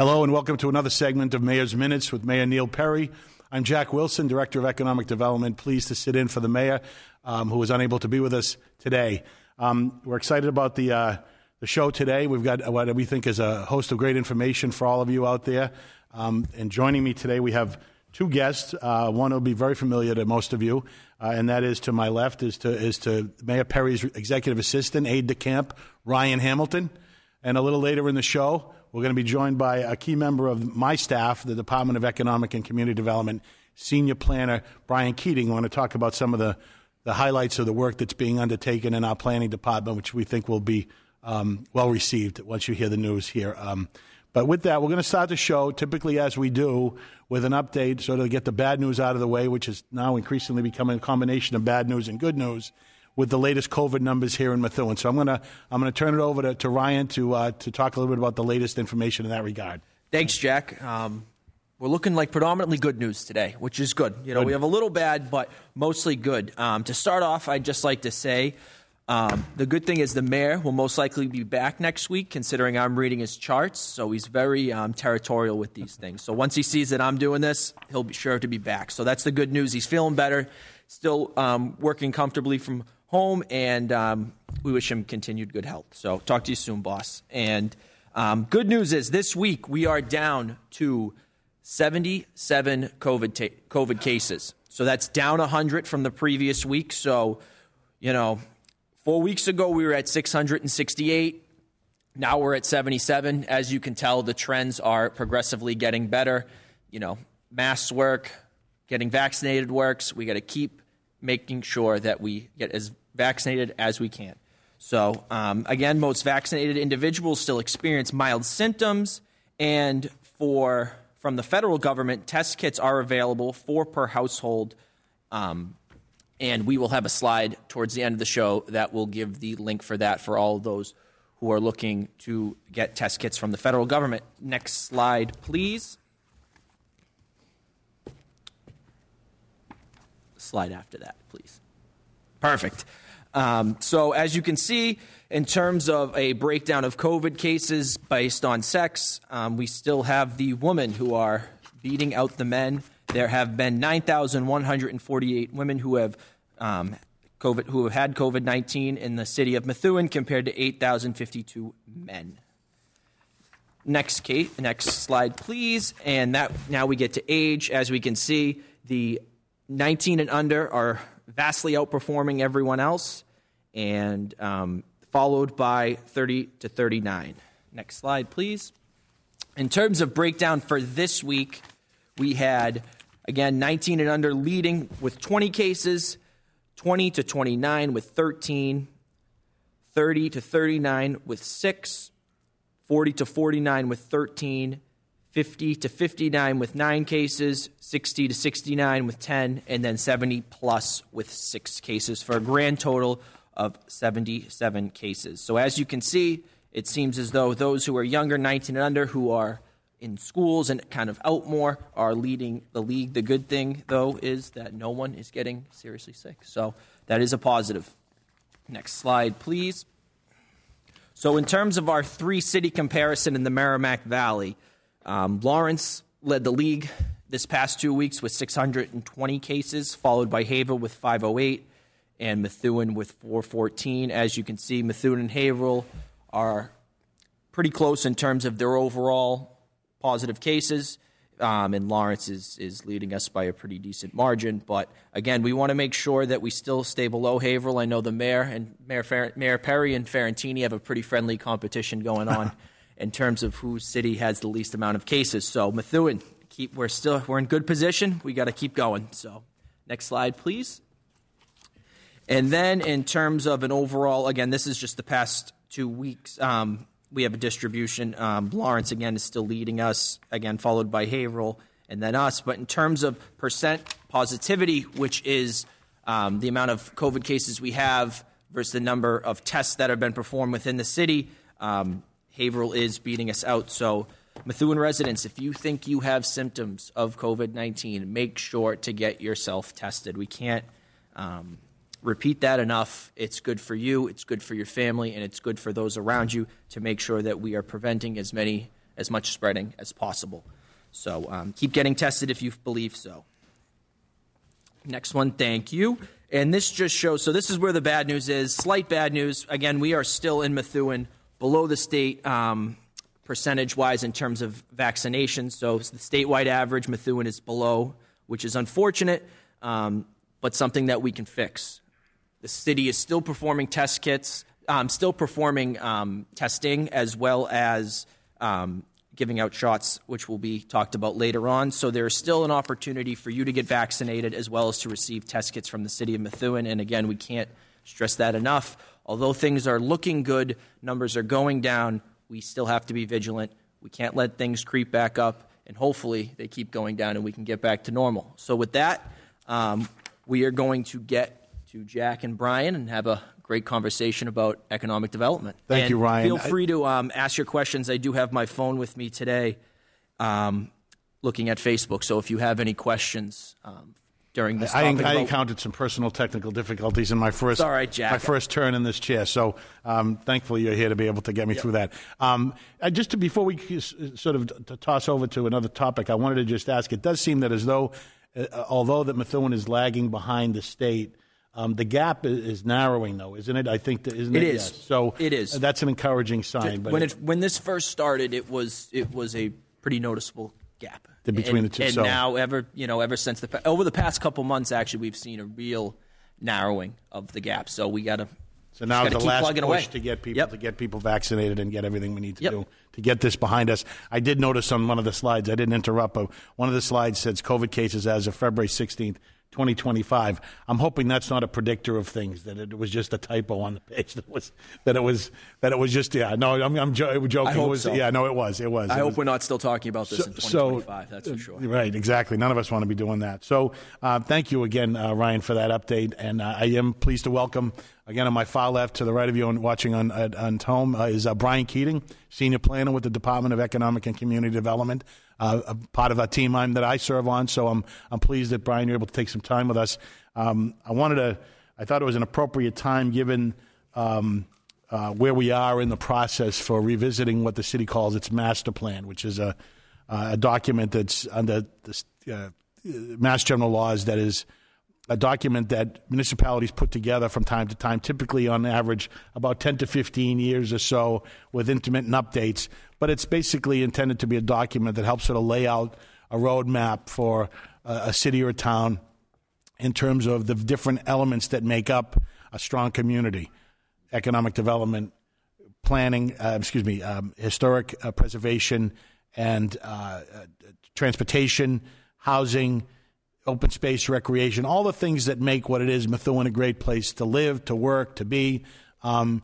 Hello and welcome to another segment of Mayor's Minutes with Mayor Neil Perry. I'm Jack Wilson, Director of Economic Development, pleased to sit in for the mayor um, who was unable to be with us today. Um, we're excited about the, uh, the show today. We've got what we think is a host of great information for all of you out there. Um, and joining me today, we have two guests. Uh, one will be very familiar to most of you, uh, and that is to my left is to, is to Mayor Perry's executive assistant, aide de camp, Ryan Hamilton. And a little later in the show, we're going to be joined by a key member of my staff, the Department of Economic and Community Development, Senior Planner Brian Keating. We want to talk about some of the, the highlights of the work that's being undertaken in our planning department, which we think will be um, well received once you hear the news here. Um, but with that, we're going to start the show, typically as we do, with an update, sort of get the bad news out of the way, which is now increasingly becoming a combination of bad news and good news with the latest COVID numbers here in Methuen. So I'm going to I'm going to turn it over to, to Ryan to uh, to talk a little bit about the latest information in that regard. Thanks, Jack. Um, we're looking like predominantly good news today, which is good. You know, good. we have a little bad, but mostly good. Um, to start off, I'd just like to say um, the good thing is the mayor will most likely be back next week, considering I'm reading his charts. So he's very um, territorial with these things. So once he sees that I'm doing this, he'll be sure to be back. So that's the good news. He's feeling better, still um, working comfortably from home, and um, we wish him continued good health. So talk to you soon, boss. And um, good news is this week we are down to 77 COVID, ta- COVID cases. So that's down 100 from the previous week. So, you know, four weeks ago we were at 668. Now we're at 77. As you can tell, the trends are progressively getting better. You know, masks work, getting vaccinated works. We got to keep making sure that we get as vaccinated as we can. So, um, again, most vaccinated individuals still experience mild symptoms, and for from the federal government, test kits are available, four per household. Um, and we will have a slide towards the end of the show that will give the link for that for all those who are looking to get test kits from the federal government. Next slide, please. Slide after that, please. Perfect. Um, so, as you can see, in terms of a breakdown of COVID cases based on sex, um, we still have the women who are beating out the men. There have been 9,148 women who have um, COVID, who have had COVID 19 in the city of Methuen, compared to 8,052 men. Next, Kate, next slide, please. And that now we get to age. As we can see, the 19 and under are vastly outperforming everyone else, and um, followed by 30 to 39. Next slide, please. In terms of breakdown for this week, we had, again, 19 and under leading with 20 cases, 20 to 29 with 13, 30 to 39 with 6, 40 to 49 with 13, 50 to 59 with nine cases, 60 to 69 with 10, and then 70 plus with six cases for a grand total of 77 cases. So, as you can see, it seems as though those who are younger, 19 and under, who are in schools and kind of out more, are leading the league. The good thing, though, is that no one is getting seriously sick. So, that is a positive. Next slide, please. So, in terms of our three city comparison in the Merrimack Valley, um, Lawrence led the league this past two weeks with 620 cases, followed by Haverhill with 508 and Methuen with 414. As you can see, Methuen and Haverhill are pretty close in terms of their overall positive cases. Um, and Lawrence is, is leading us by a pretty decent margin. But again, we want to make sure that we still stay below Haverhill. I know the mayor and Mayor, Fer- mayor Perry and Fiorentini have a pretty friendly competition going on. in terms of whose city has the least amount of cases. So Methuen, keep we're still we're in good position. We got to keep going. So next slide, please. And then in terms of an overall, again, this is just the past two weeks. Um, we have a distribution. Um, Lawrence again is still leading us again, followed by Haverhill and then us. But in terms of percent positivity, which is um, the amount of COVID cases we have versus the number of tests that have been performed within the city, um, Haverhill is beating us out. So, Methuen residents, if you think you have symptoms of COVID 19, make sure to get yourself tested. We can't um, repeat that enough. It's good for you, it's good for your family, and it's good for those around you to make sure that we are preventing as many as much spreading as possible. So um, keep getting tested if you believe so. Next one, thank you. And this just shows so this is where the bad news is. Slight bad news. Again, we are still in Methuen below the state um, percentage wise in terms of vaccinations. So the statewide average, Methuen is below, which is unfortunate, um, but something that we can fix. The city is still performing test kits, um, still performing um, testing as well as um, giving out shots, which will be talked about later on. So there is still an opportunity for you to get vaccinated as well as to receive test kits from the city of Methuen. And again, we can't stress that enough. Although things are looking good, numbers are going down, we still have to be vigilant. We can't let things creep back up, and hopefully they keep going down and we can get back to normal. So, with that, um, we are going to get to Jack and Brian and have a great conversation about economic development. Thank and you, Ryan. Feel free to um, ask your questions. I do have my phone with me today, um, looking at Facebook. So if you have any questions um, during this, I, I encountered some personal technical difficulties in my first, my first turn in this chair. So um, thankfully you're here to be able to get me through that. Um, uh, just to, before we sort of t- toss over to another topic, I wanted to just ask. It does seem that as though, uh, although that Methuen is lagging behind the state. Um, the gap i- is narrowing, though, isn't it? I think that isn't it. It is. Yes. So It is. That's an encouraging sign. But when it when this first started, it was it was a pretty noticeable gap between and, the two, And so- now, ever you know, ever since the over the past couple months, actually, we've seen a real narrowing of the gap. So we got to So now the last push away. to get people Yep. to get people vaccinated and get everything we need to Yep. do to get this behind us. I did notice on one of the slides, I didn't interrupt, but one of the slides says COVID cases as of February 16th, 2025. I'm hoping that's not a predictor of things. That it was just a typo on the page. That was that it was that it was just yeah. No, I'm, I'm jo- joking. It was, so. Yeah, no, it was. It was. I It hope was- we're not still talking about this in 2025. that's for sure. Right, exactly. None of us want to be doing that. So, uh, thank you again, uh, Ryan, for that update. And uh, I am pleased to welcome again on my far left, to the right of you, and watching on on, on home uh, is uh, Brian Keating, senior planner with the Department of Economic and Community Development, uh, a part of a team I'm, that I serve on. So I'm I'm pleased that Brian, you're able to take some time with us. Um, I wanted to. I thought it was an appropriate time given. Um, uh, where we are in the process for revisiting what the city calls its master plan, which is a, a document that's under the uh, Mass General laws that is a document that municipalities put together from time to time, typically on average about 10 to 15 years or so with intermittent updates. But it's basically intended to be a document that helps sort of lay out a roadmap for a, a city or a town in terms of the different elements that make up a strong community economic development, planning, uh, excuse me, um, historic uh, preservation, and uh, uh, transportation, housing, open space, recreation, all the things that make what it is Methuen a great place to live, to work, to be. Um,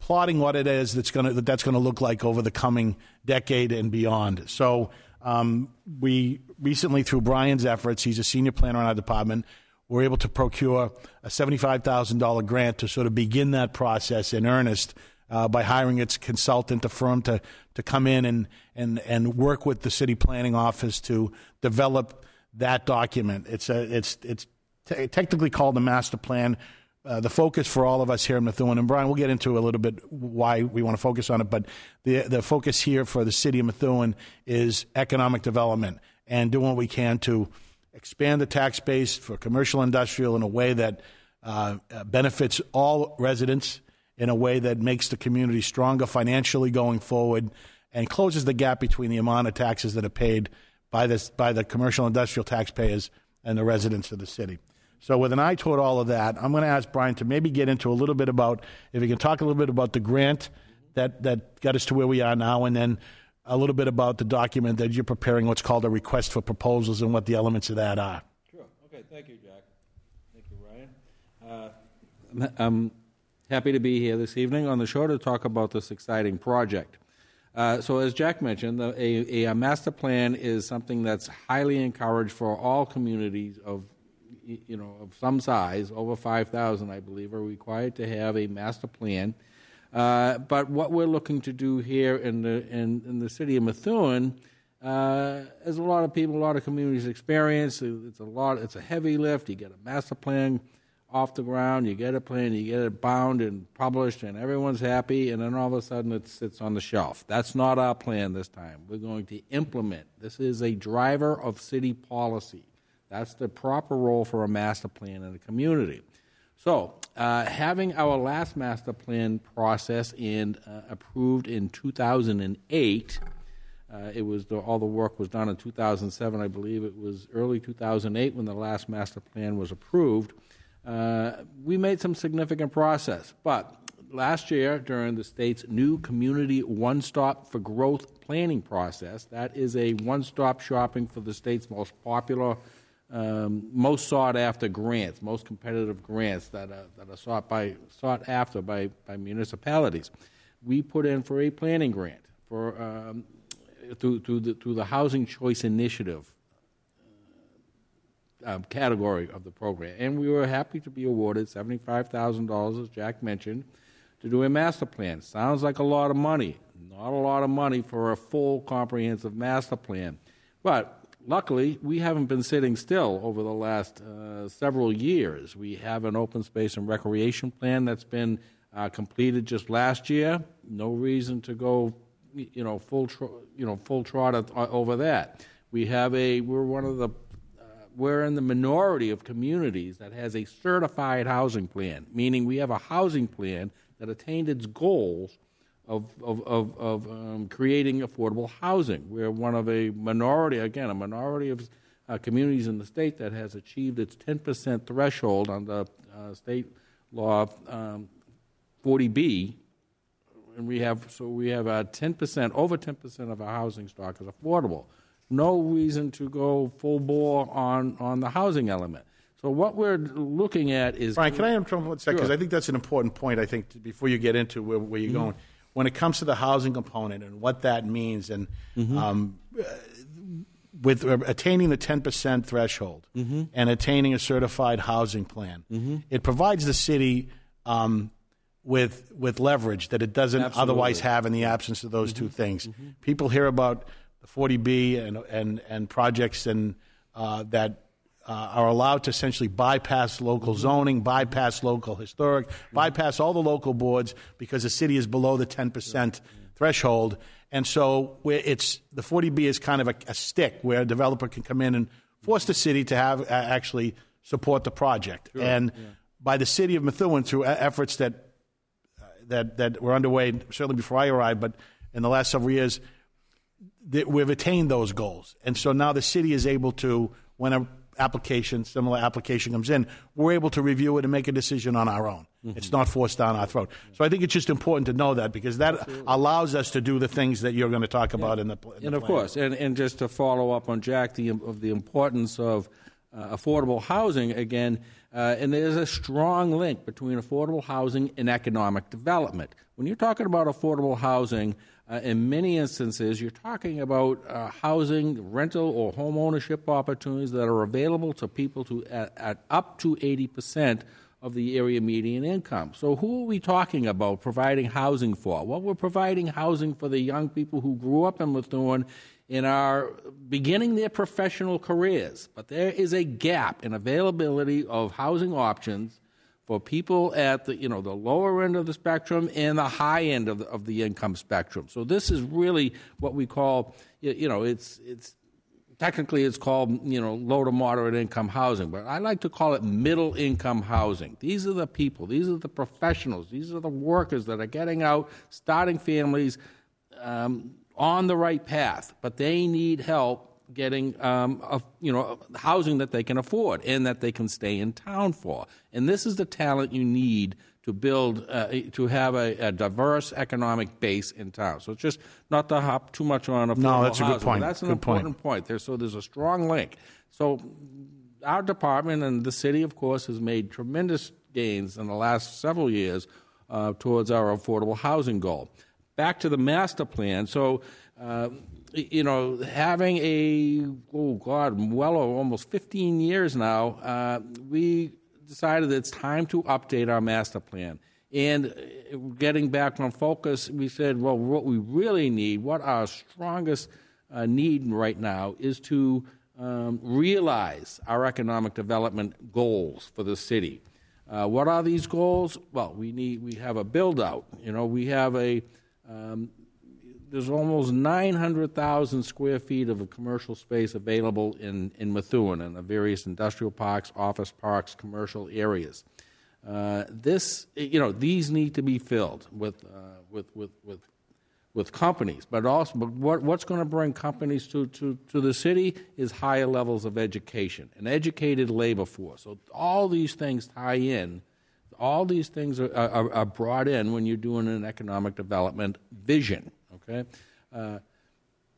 plotting what it is that's going to that that's going to look like over the coming decade and beyond. So um, we recently, through Brian's efforts, he's a senior planner in our department. We're able to procure a seventy-five thousand dollar grant to sort of begin that process in earnest uh, by hiring its consultant, a firm to to come in and and and work with the city planning office to develop that document. It's a it's it's te- technically called the master plan. Uh, the focus for all of us here in Methuen, and Brian, we'll get into a little bit why we want to focus on it, but the the focus here for the city of Methuen is economic development and doing what we can to expand the tax base for commercial industrial in a way that uh, uh, benefits all residents in a way that makes the community stronger financially going forward and closes the gap between the amount of taxes that are paid by this by the commercial industrial taxpayers and the residents of the city. So, with an eye toward all of that, I'm going to ask Brian to maybe get into a little bit about if he can talk a little bit about the grant that that got us to where we are now, and then a little bit about the document that you're preparing, what's called a request for proposals, and what the elements of that are. Sure. Okay. Thank you, Jack. Thank you, Ryan. Uh, I'm- I'm happy to be here this evening on the show to talk about this exciting project. Uh, so, as Jack mentioned, the, a, a master plan is something that's highly encouraged for all communities of, you know, of some size, over 5,000, I believe, are required to have a master plan. Uh, but what we're looking to do here in the in, in the city of Methuen, uh, as a lot of people, a lot of communities experience, it's a lot. It's a heavy lift. You get a master plan off the ground, you get a plan, you get it bound and published, and everyone's happy, and then all of a sudden it sits on the shelf. That's not our plan this time. We're going to implement. This is a driver of city policy. That's the proper role for a master plan in a community. So, uh, having our last master plan process and uh, approved in 2008, uh, it was the, all the work was done in 2007. I believe it was early 2008 when the last master plan was approved. Uh, we made some significant process, but last year during the state's new community one stop for growth planning process, that is a one stop shopping for the state's most popular, um, most sought after grants, most competitive grants that are, that are sought, by, sought after by, by municipalities. We put in for a planning grant for, um, through, through, the, through the Housing Choice Initiative um, category of the program. And we were happy to be awarded $75,000, as Jack mentioned, to do a master plan. Sounds like a lot of money. Not a lot of money for a full comprehensive master plan. But luckily, we haven't been sitting still over the last uh, several years. We have an open space and recreation plan that's been uh, completed just last year. No reason to go, you know, full, you know, full trot over that. We have a. We're one of the we're in the minority of communities that has a certified housing plan, meaning we have a housing plan that attained its goals of, of, of, of um, creating affordable housing. We're one of a minority, again, a minority of uh, communities in the state that has achieved its 10% threshold under uh, state law um, 40B. And we have, so we have a 10%, over 10% of our housing stock is affordable no reason to go full bore on, on the housing element. So what we're looking at is. Brian, can I interrupt for one second? Because sure. I think that's an important point. I think before you get into where, where you're mm-hmm. going, when it comes to the housing component and what that means, and mm-hmm. um, with attaining the 10% threshold mm-hmm. and attaining a certified housing plan, mm-hmm. it provides the city um, with with leverage that it doesn't Absolutely. otherwise have in the absence of those two mm-hmm. things. Mm-hmm. People hear about the 40B and, and, and projects and, uh, that uh, are allowed to essentially bypass local zoning, bypass local historic, bypass all the local boards because the city is below the 10% threshold. And so it's the 40B is kind of a, a, stick where a developer can come in and force the city to have uh, actually support the project. Sure. And yeah. by the city of Methuen, through efforts that uh, that that were underway certainly before I arrived, but in the last several years, that we've attained those goals. And so now the city is able to, when an application, similar application comes in, we're able to review it and make a decision on our own. Mm-hmm. It's not forced down our throat. So I think it's just important to know that because that Absolutely. allows us to do the things that you're going to talk about yeah. in the in And the of plan. course, and, and just to follow up on Jack, the, of the importance of uh, affordable housing again, uh, and there's a strong link between affordable housing and economic development. When you're talking about affordable housing, uh, in many instances, you're talking about uh, housing, rental, or home ownership opportunities that are available to people to at, at up to 80 percent of the area median income. So, who are we talking about providing housing for? Well, we're providing housing for the young people who grew up in Methuen and are beginning their professional careers. But there is a gap in availability of housing options for people at the you know the lower end of the spectrum and the high end of the, of the income spectrum. So this is really what we call you know it's it's technically it's called you know low to moderate income housing, but I like to call it middle income housing. These are the people, these are the professionals, these are the workers that are getting out, starting families. Um, on the right path, but they need help getting um, a, you know housing that they can afford and that they can stay in town for. And this is the talent you need to build uh, to have a, a, diverse economic base in town. So it's just not to hop too much on affordable No, that's housing, a good point. That's an good important point. point. There, so there's a strong link. So our department and the city, of course, has made tremendous gains in the last several years uh, towards our affordable housing goal. Back to the master plan. So. Uh, you know, having a, oh God, well almost 15 years now, uh, we decided it's time to update our master plan. And uh, getting back on focus, we said, well, what we really need, what our strongest uh, need right now is to um, realize our economic development goals for the city. Uh, what are these goals? Well, we need we have a build out. You know, we have a um, there's almost 900,000 square feet of commercial space available in, in Methuen and the various industrial parks, office parks, commercial areas. Uh, this, you know, these need to be filled with, uh, with, with, with, with companies, but also but what, what's going to bring companies to, to, to the city is higher levels of education, an educated labor force. So all these things tie in. All these things are, are, are brought in when you're doing an economic development vision. Okay, uh,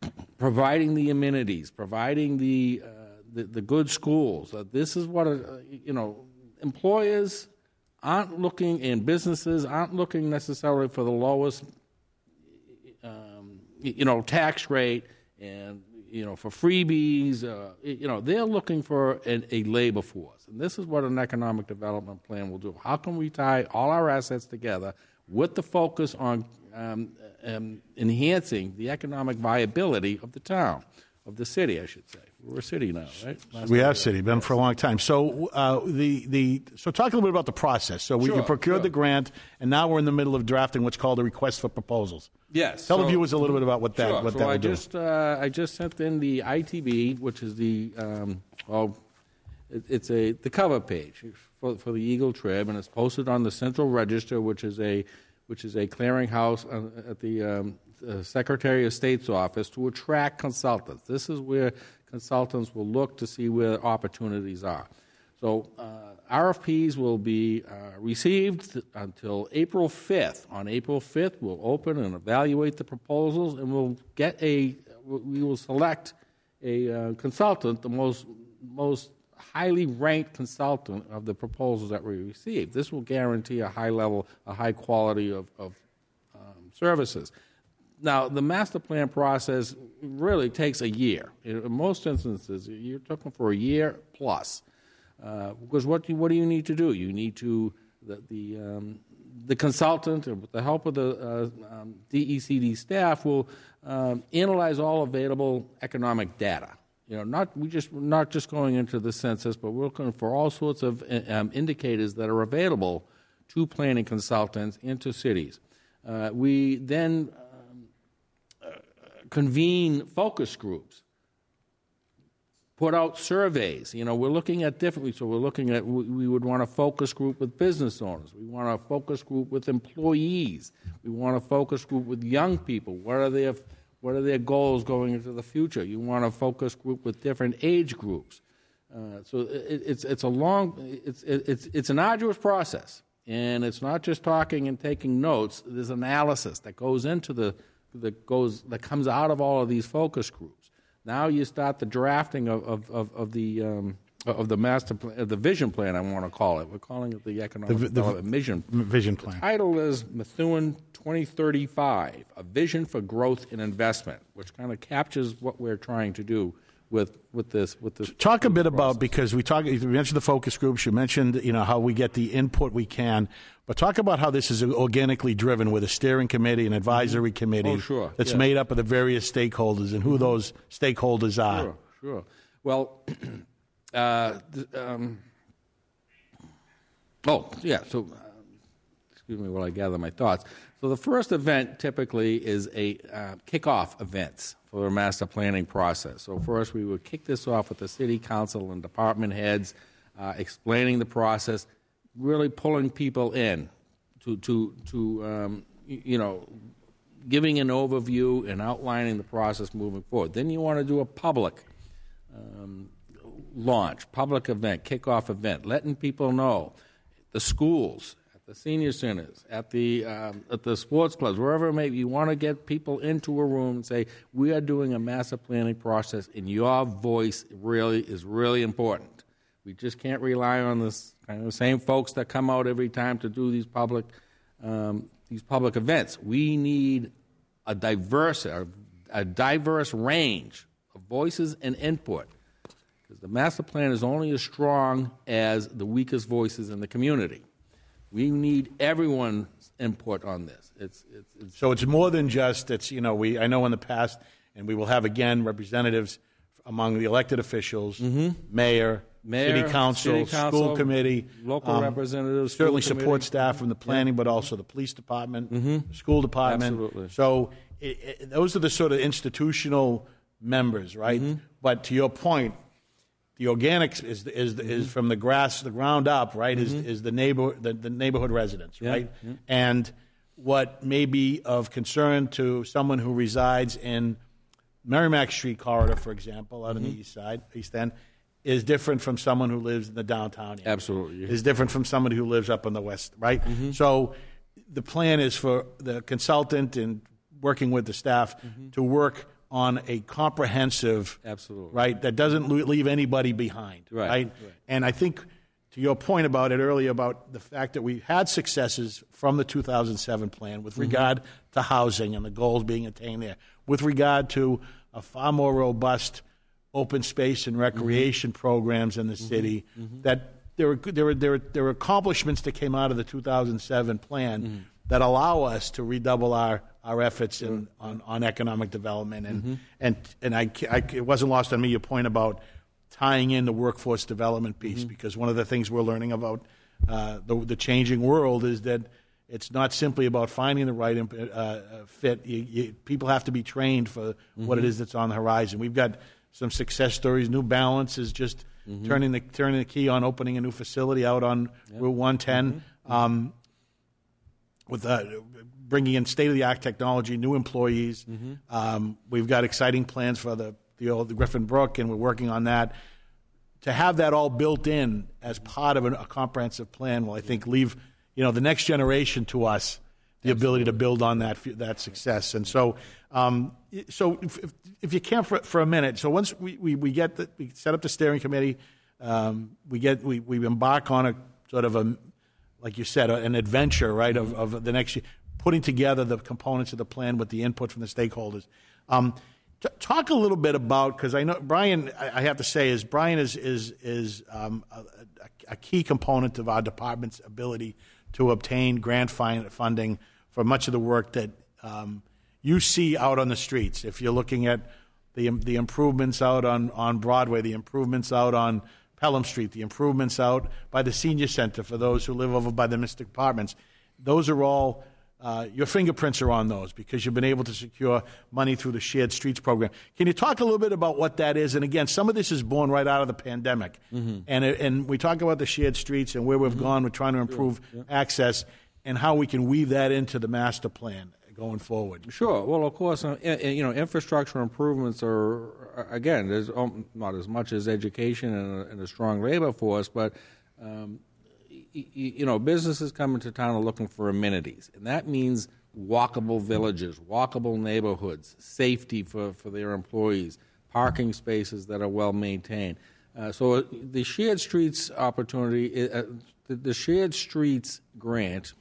providing the amenities, providing the uh, the, the, good schools. Uh, this is what uh, you know. Employers aren't looking, and businesses aren't looking necessarily for the lowest, um, you know, tax rate and you know for freebies. Uh, you know, they're looking for an, a labor force, and this is what an economic development plan will do. How can we tie all our assets together with the focus on um, um, enhancing the economic viability of the town, of the city, I should say. We're a city now, right? Last we have city, been for a long time. So uh, the the so talk a little bit about the process. So we sure, procured sure. the grant, and now we're in the middle of drafting what's called a request for proposals. Yes. Tell so, the viewers a little bit about what that sure. what so that I just uh, I just sent in the ITB, which is the um, well, it, it's a the cover page for for the Eagle Trib, and it's posted on the Central Register, which is a which is a clearinghouse uh, at the um, uh, Secretary of State's office to attract consultants. This is where consultants will look to see where opportunities are. So uh, RFPs will be uh, received until April 5th. On April 5th, we'll open and evaluate the proposals, and we'll get a we will select a uh, consultant, the most most highly ranked consultant of the proposals that we receive. This will guarantee a high level, a high quality of, of um, services. Now, the master plan process really takes a year. In most instances, you're talking for a year plus. Uh, because what do, you, what do you need to do? You need to, the, the, um, the consultant, with the help of the uh, um, DECD staff, will um, analyze all available economic data. You know, not we just not just going into the census, but we're looking for all sorts of um, indicators that are available to planning consultants into cities. Uh, we then um, uh, convene focus groups, put out surveys. You know, we're looking at differently. So we're looking at we, we would want a focus group with business owners. We want a focus group with employees. We want a focus group with young people. What are their what are their goals going into the future? You want a focus group with different age groups. Uh, so it, it's, it's a long, it's, it's, it's an arduous process. And it's not just talking and taking notes. There's analysis that goes into the, that goes, that comes out of all of these focus groups. Now you start the drafting of, of, of, of the, um, of the master plan, the vision plan, I want to call it. We're calling it the economic the, the, vision. Vision plan. The title is Methuen 2035, a vision for growth and investment, which kind of captures what we're trying to do with with this with this. Talk a bit process. about because we talk. You mentioned the focus groups. You mentioned you know how we get the input we can, but talk about how this is organically driven with a steering committee, an advisory mm-hmm. committee oh, sure. that's yeah. made up of the various stakeholders and who mm-hmm. those stakeholders are. Sure, sure. Well. Uh, um, oh, yeah. So, uh, excuse me while I gather my thoughts. So, the first event typically is a uh, kickoff events for the master planning process. So, first we would kick this off with the city council and department heads, uh, explaining the process, really pulling people in to to to um, you know giving an overview and outlining the process moving forward. Then you want to do a public um, launch, public event, kickoff event, letting people know, the schools, at the senior centers, at the um, at the sports clubs, wherever it may be, you want to get people into a room and say, we are doing a master planning process, and your voice really is really important. We just can't rely on this kind of the same folks that come out every time to do these public um, these public events. We need a diverse a, a diverse range of voices and input because the master plan is only as strong as the weakest voices in the community. We need everyone's input on this. It's, it's, it's so it's more than just it's you know we I know in the past and we will have again representatives among the elected officials, mm-hmm. mayor, Mayor, city council, city council, school committee, local um, representatives, certainly school support committee. staff from the planning, but also the police department, the school department. Absolutely. So it, it, those are the sort of institutional members, right? But to your point, the organics is is is mm-hmm. from the grass, the ground up, right? Is mm-hmm. is the neighbor the, the neighborhood residents, right? Mm-hmm. And what may be of concern to someone who resides in Merrimack Street corridor, for example, out on the east side, east end, is different from someone who lives in the downtown area. Absolutely. Is different from somebody who lives up in the west, right? So the plan is for the consultant and working with the staff to work on a comprehensive, Absolutely. right, that doesn't leave anybody behind, Right, right? right. And I think to your point about it earlier about the fact that we had successes from the 2007 plan Mm-hmm. with regard to housing and the goals being attained there, with regard to a far more robust open space and recreation Mm-hmm. programs in the city, that there were, there, were, there, were, there were accomplishments that came out of the 2007 plan Mm-hmm. That allow us to redouble our, our efforts in, on, on economic development. And, Mm-hmm. and, and I, I, it wasn't lost on me your point about tying in the workforce development piece, Mm-hmm. because one of the things we're learning about uh, the, the changing world is that it's not simply about finding the right uh, uh, fit. You, you, people have to be trained for what Mm-hmm. it is that's on the horizon. We've got some success stories. New Balance is just turning the turning the key on opening a new facility out on Route 110. Um, with uh, bringing in state of the art technology, new employees. Um, we've got exciting plans for the the old the Griffin Brook, and we're working on that. To have that all built in as part of an, a comprehensive plan will, I think, leave you know the next generation to us the ability to build on that that success. And so, um, so if, if, if you can for, for a minute, so once we, we, we get the, we set up the steering committee, um, we get we, we embark on a sort of a like you said, an adventure, right, of, of the next year, putting together the components of the plan with the input from the stakeholders. Um, t- talk a little bit about because I know Brian. I, I have to say is Brian is is is um, a, a, key component of our department's ability to obtain grant fin- funding for much of the work that um, you see out on the streets. If you're looking at the the improvements out on, on Broadway, the improvements out on Pelham Street, the improvements out by the senior center for those who live over by the Mystic Apartments, those are all uh, your fingerprints are on those because you've been able to secure money through the Shared Streets program. Can you talk a little bit about what that is? And again, some of this is born right out of the pandemic, mm-hmm. and it, and we talk about the Shared Streets and where we've mm-hmm. gone. We're trying to improve access and how we can weave that into the master plan going forward. Sure. Well, of course, uh, you know, infrastructure improvements are, are- again, there's um, not as much as education and a, and a strong labor force, but, um, y- you know, businesses come into town are looking for amenities, and that means walkable villages, walkable neighborhoods, safety for, for their employees, parking spaces that are well maintained. Uh, so uh, the shared streets opportunity, uh, the, the shared streets grant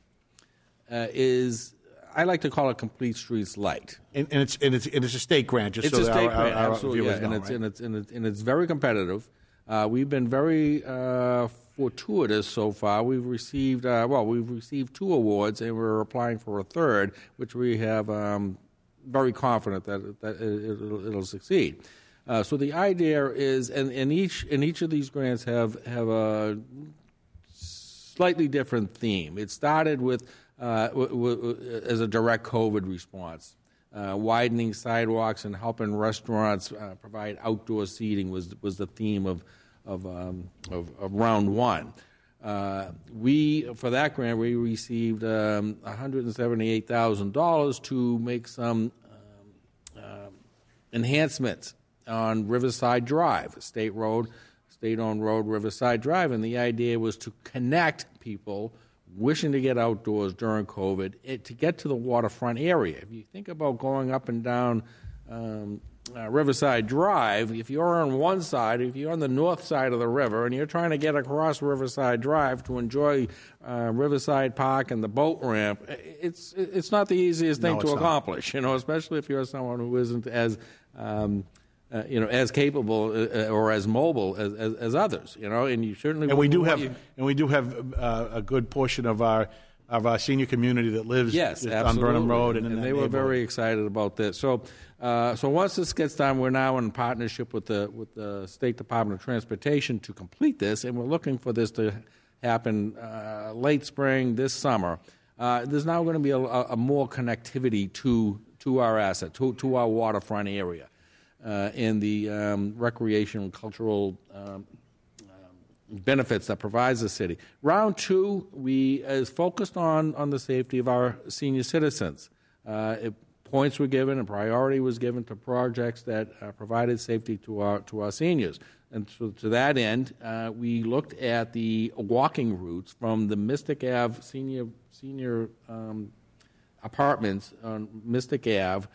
uh, is I like to call it complete streets light. And, and it's and it's and it's a state grant, just It's so a state our, grant, our, our absolutely, yeah, and know, it's right? and it's and it's and it's very competitive. Uh, we've been very uh, fortuitous so far. We've received uh, well, we've received two awards, and we're applying for a third, which we have um, very confident that that it, it'll, it'll succeed. Uh, so the idea is, and, and each and each of these grants have have a slightly different theme. It started with uh, w- w- as a direct COVID response. Uh, widening sidewalks and helping restaurants uh, provide outdoor seating was was the theme of of, um, of, of round one. Uh, we for that grant we received um, one hundred and seventy eight thousand dollars to make some um, um, enhancements on Riverside Drive, state road, state-owned road, Riverside Drive, and the idea was to connect people wishing to get outdoors during COVID it, to get to the waterfront area. If you think about going up and down um, uh, Riverside Drive, if you're on one side, if you're on the north side of the river, and you're trying to get across Riverside Drive to enjoy uh, Riverside Park and the boat ramp, it's it's not the easiest thing No, to it's not. accomplish. You know, especially if you're someone who isn't as um, uh, you know, as capable uh, or as mobile as, as, as others, you know, and you certainly and we do have you- and we do have uh, a good portion of our of our senior community that lives Yes, on. Burnham Road and, in that they were very excited about this. So, uh, so once this gets done, we're now in partnership with the with the State Department of Transportation to complete this, and we're looking for this to happen uh, late spring this summer. Uh, there's now going to be a, a, more connectivity to to our asset, to to our waterfront area, uh, and the um, recreation and cultural um, benefits that provides the city. Round two, we is focused on on the safety of our senior citizens. Uh, it, points were given and priority was given to projects that uh, provided safety to our to our seniors. And so to that end, uh, we looked at the walking routes from the Mystic Ave senior senior um, apartments on Mystic Ave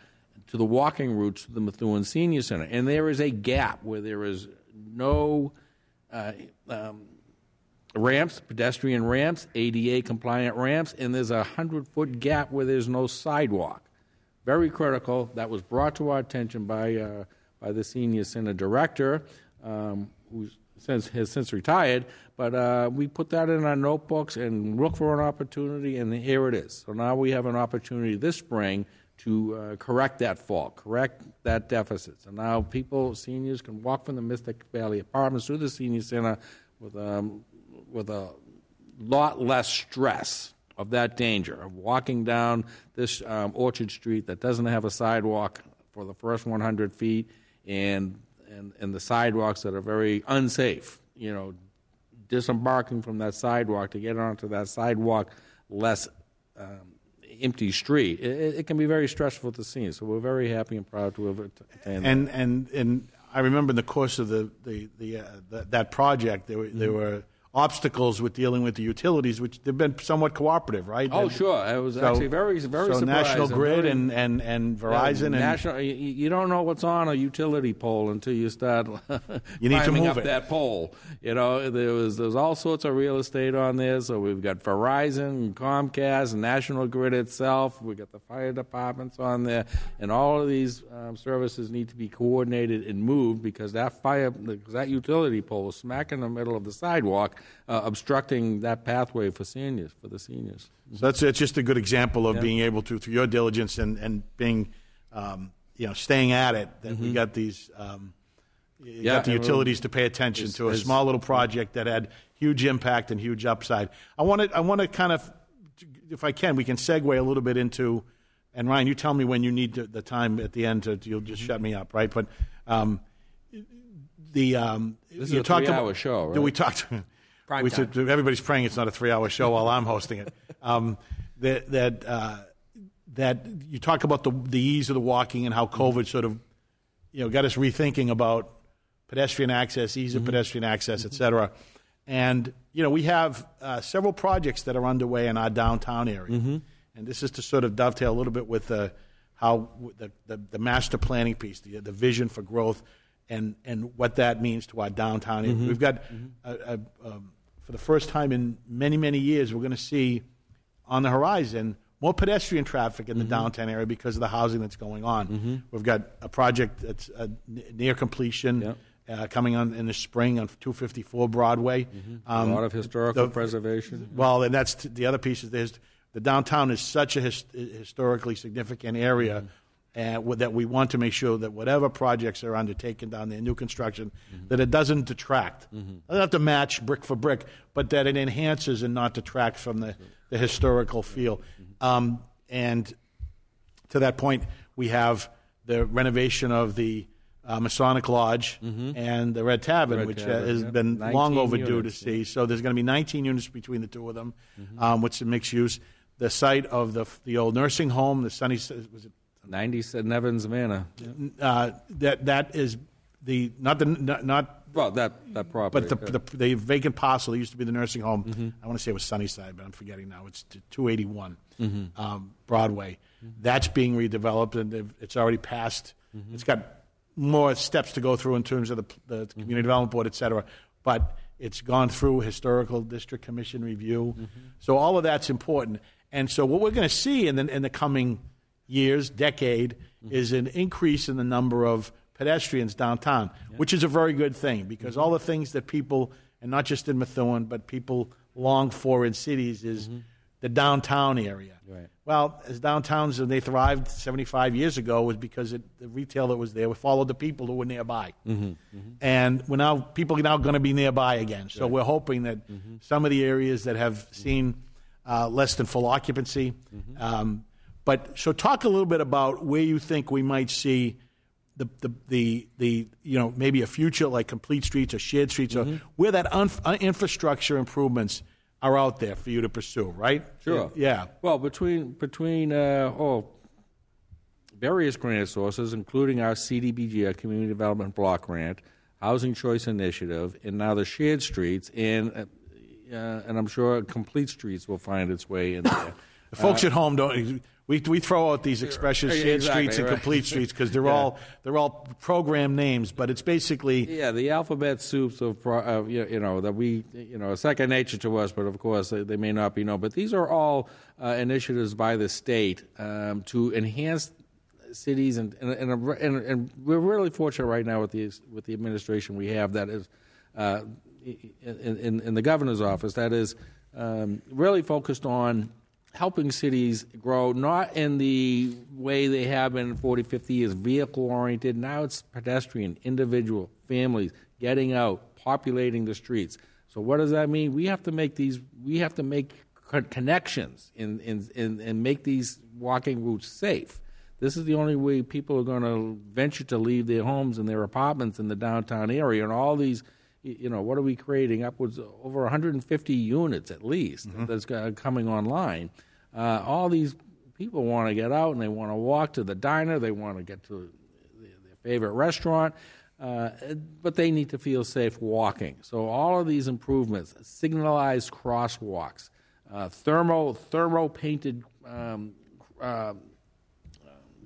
to the walking routes to the Methuen Senior Center. And there is a gap where there is no uh, um, ramps, pedestrian ramps, ADA compliant ramps, and there's a 100 foot gap where there's no sidewalk. Very critical. That was brought to our attention by, uh, by the Senior Center director, um, who since, has since retired. But uh, we put that in our notebooks and look for an opportunity, and here it is. So now we have an opportunity this spring to uh, correct that fault, correct that deficit. So now people, seniors, can walk from the Mystic Valley Apartments to the senior center with um, with a lot less stress of that danger of walking down this um, Orchard Street that doesn't have a sidewalk for the first 100 feet, and and and the sidewalks that are very unsafe. You know, disembarking from that sidewalk to get onto that sidewalk less. Um, empty street. It, it, can be very stressful to see. So we're very happy and proud to have attained and and and I remember in the course of the the, the, uh, the that project there were there Mm-hmm. were obstacles with dealing with the utilities, which they've been somewhat cooperative, right? Oh, And sure. I was so- actually very, very so surprised. National and Grid very- and, and, and Verizon and national. You, you don't know what's on a utility pole until you start You need to move up it. that pole. You know, there was there's all sorts of real estate on there. So we've got Verizon, and Comcast, and National Grid itself. We've got the fire departments on there, and all of these um, services need to be coordinated and moved because that fire, because that utility pole is smack in the middle of the sidewalk, uh, obstructing that pathway for seniors for the seniors. So that's it's just a good example of being able to, through your diligence and and being, um, you know, staying at it. That we got these, um, you Mm-hmm. Yeah, got the utilities to pay attention it's- to a small little project that had huge impact and huge upside. I want to I want to kind of, if I can, we can segue a little bit into. And Ryan, you tell me when you need to, the time at the end. To, you'll just Mm-hmm. shut me up, right? But um, the um, This is you a talked three-hour show, Do right? we talk to? Prime time. everybody's praying it's not a three-hour show while I'm hosting it. Um, that that uh, that you talk about the the ease of the walking and how COVID sort of you know got us rethinking about pedestrian access, ease of pedestrian access, et cetera. And you know we have uh, several projects that are underway in our downtown area, and this is to sort of dovetail a little bit with the how the, the, the master planning piece, the, the vision for growth, and and what that means to our downtown. area. We've got a, a, um, for the first time in many many years, we're going to see on the horizon more pedestrian traffic in the mm-hmm. downtown area because of the housing that's going on. Mm-hmm. We've got a project that's uh, near completion. Yep. Uh, coming on in the spring on 254 Broadway. Mm-hmm. Um, a lot of historical preservation. Well, and that's t- the other piece. Is there's, the downtown is such a his, historically significant area uh, that we want to make sure that whatever projects are undertaken down there, new construction, that it doesn't detract. It doesn't have to match brick for brick, but that it enhances and not detracts from the, the historical feel. Um, and to that point, we have the renovation of the uh, Masonic Lodge and the Red Tavern, Red which uh, Tavern, has yep. been long overdue units, to see. So there's going to be 19 units between the two of them, um, which is mixed use. The site of the the old nursing home, the Sunny was it 90 said Nevins Manor. uh, that that is the not the not, not Well, that, that property. but the, the the vacant parcel that used to be the nursing home. Mm-hmm. I want to say it was Sunnyside, but I'm forgetting now. It's t- 281 mm-hmm. um, Broadway. That's being redeveloped, and it's already passed. Mm-hmm. It's got more steps to go through in terms of the, the community development board, et cetera. But it's gone through historical district commission review. So all of that's important. And so what we're going to see in the in the coming years, decade, is an increase in the number of pedestrians downtown, which is a very good thing because all the things that people, and not just in Methuen, but people long for in cities is the downtown area. Right. Well, as downtowns, they thrived 75 years ago was because it, the retail that was there we followed the people who were nearby. Mm-hmm, And we're now, people are now going to be nearby again. So we're hoping that Mm-hmm. some of the areas that have seen uh, less than full occupancy. Mm-hmm. Um, but so talk a little bit about where you think we might see the, the, the, the you know, maybe a future like complete streets or shared streets Mm-hmm. or where that un- uh, infrastructure improvements are out there for you to pursue, right? Sure. Yeah. Well, between between uh, oh, various grant sources, including our CDBG, our Community Development Block Grant, Housing Choice Initiative, and now the shared streets, and uh, uh, and I'm sure complete streets will find its way in there. The folks at home don't. We, we throw out these expressions, exactly, streets and right. complete streets, because they're Yeah. all they're all program names, but it's basically Yeah, the alphabet soups of uh, you you know that we you know second nature to us, but of course they, they may not be known. But these are all uh, initiatives by the state um, to enhance cities, and and, and, a- and and we're really fortunate right now with the with the administration we have that is uh, in, in in the governor's office that is um, really focused on helping cities grow, not in the way they have been 40, 50 years, vehicle oriented. Now it's pedestrian, individual, families, getting out, populating the streets. So what does that mean? We have to make these, we have to make co- connections and, and, and, and make these walking routes safe. This is the only way people are going to venture to leave their homes and their apartments in the downtown area. And all these, you know, what are we creating? Upwards of over 150 units at least that's coming online. Uh, all these people want to get out and they want to walk to the diner. They want to get to their, favorite restaurant. Uh, but they need to feel safe walking. So all of these improvements, signalized crosswalks, uh, thermo thermo painted um, uh,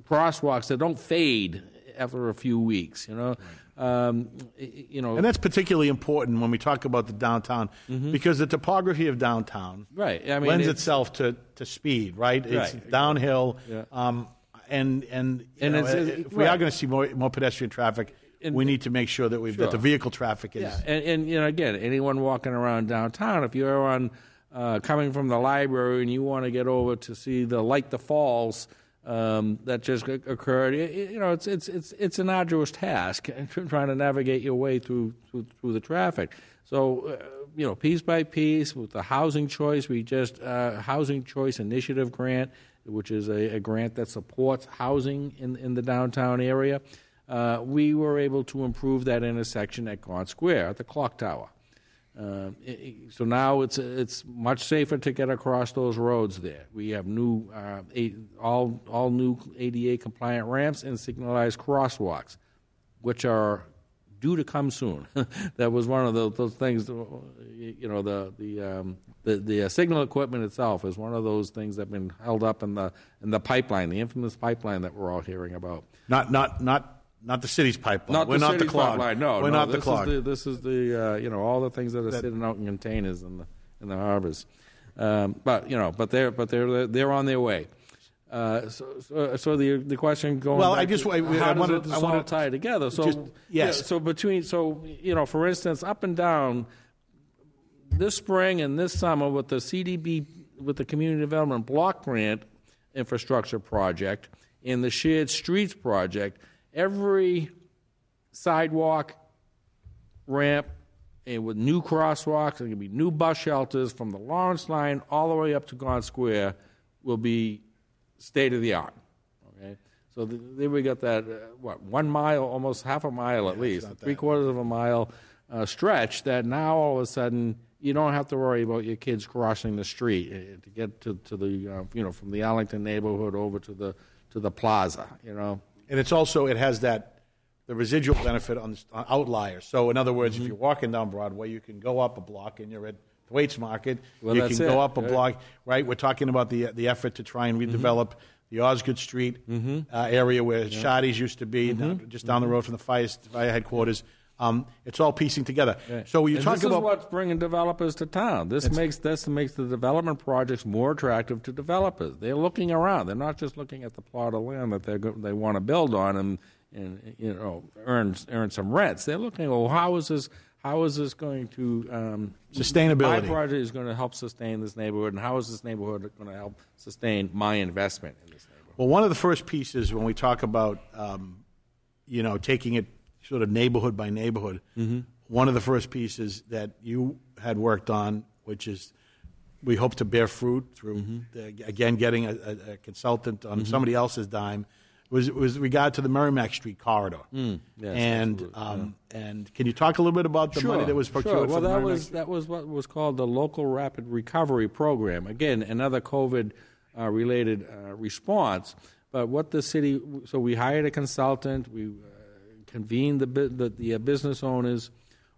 crosswalks that don't fade after a few weeks. You know, um, you know, And that's particularly important when we talk about the downtown because the topography of downtown Mm-hmm. Right. I mean, lends it's- itself to, to speed, right? It's Right. downhill. Yeah. Um, and and, And know, it's- it's- if we are going to see more, more pedestrian traffic, And- we need to make sure that we've that the vehicle traffic is. Yeah, and, and you know, again, anyone walking around downtown, if you're on uh, coming from the library and you want to get over to see the light the falls um, that just occurred, you know, it's it's it's it's an arduous task trying to navigate your way through through, through the traffic. So, uh, you know, piece by piece with the housing choice, we just uh, housing choice initiative grant, which is a, a grant that supports housing in in the downtown area uh, we were able to improve that intersection at Gaunt Square at the clock tower. Um, i- i- so now it's it's much safer to get across those roads there. We have new uh, all all new ADA compliant ramps and signalized crosswalks, which are due to come soon. that was one of those, those things. uh, You know, the the um, the, the uh, signal equipment itself is one of those things that have been held up in the in the pipeline, the infamous pipeline that we're all hearing about. Not not not not the city's pipeline. Not we're the not the clog. pipeline. No, we're no, not the this clog. Is the, this is the uh, you know all the things that are sitting out in containers in the in the harbors. Um, but you know, but they're but they're they're on their way. Uh, so, so, so the the question going. Well, I just- to I- I does wanted- it- I all wanted- tie it together? So just- yes. yeah, so between so you know, for instance, up and down this spring and this summer with the CDB with the Community Development Block Grant infrastructure project and the Shared Streets project, every sidewalk, ramp, and with new crosswalks, there going to be new bus shelters from the Lawrence line all the way up to Gaunt Square will be state of the art. Okay, so th- then we got that uh, what one mile, almost half a mile at least, three quarters of a mile uh, stretch that now all of a sudden you don't have to worry about your kids crossing the street uh, to get to, to the uh, you know from the Arlington neighborhood over to the to the plaza. You know, And it's also it has that the residual benefit on, on outliers. So in other words, Mm-hmm. if you're walking down Broadway, you can go up a block and you're at Thwaites Market. Well, you can go it, up a right. block, right? We're talking about the the effort to try and Mm-hmm. redevelop the Osgood Street uh, area where shoddy's used to be, Mm-hmm. down- just down the road from the fire, fire headquarters. Um, it's all piecing together. So you and talk this about is what's bringing developers to town. This makes this makes the development projects more attractive to developers. They're looking around. They're not just looking at the plot of land that they they want to build on and and you know earn earn some rents. They're looking, well, how is this? how is this going to um, Sustainability. My project is going to help sustain this neighborhood, and how is this neighborhood going to help sustain my investment in this neighborhood? Well, one of the first pieces when we talk about, um, you know, taking it sort of neighborhood by neighborhood, one of the first pieces that you had worked on, which is we hope to bear fruit through, the, again, getting a, a, a consultant on somebody else's dime, was was regard to the Merrimack Street corridor. yes, and um, and can you talk a little bit about the money that was procured Sure. Well, that Merrimack was Street? that was what was called the local rapid recovery program. Again, another COVID uh, related uh, response. But what the city so we hired a consultant. We convened the the, the uh, business owners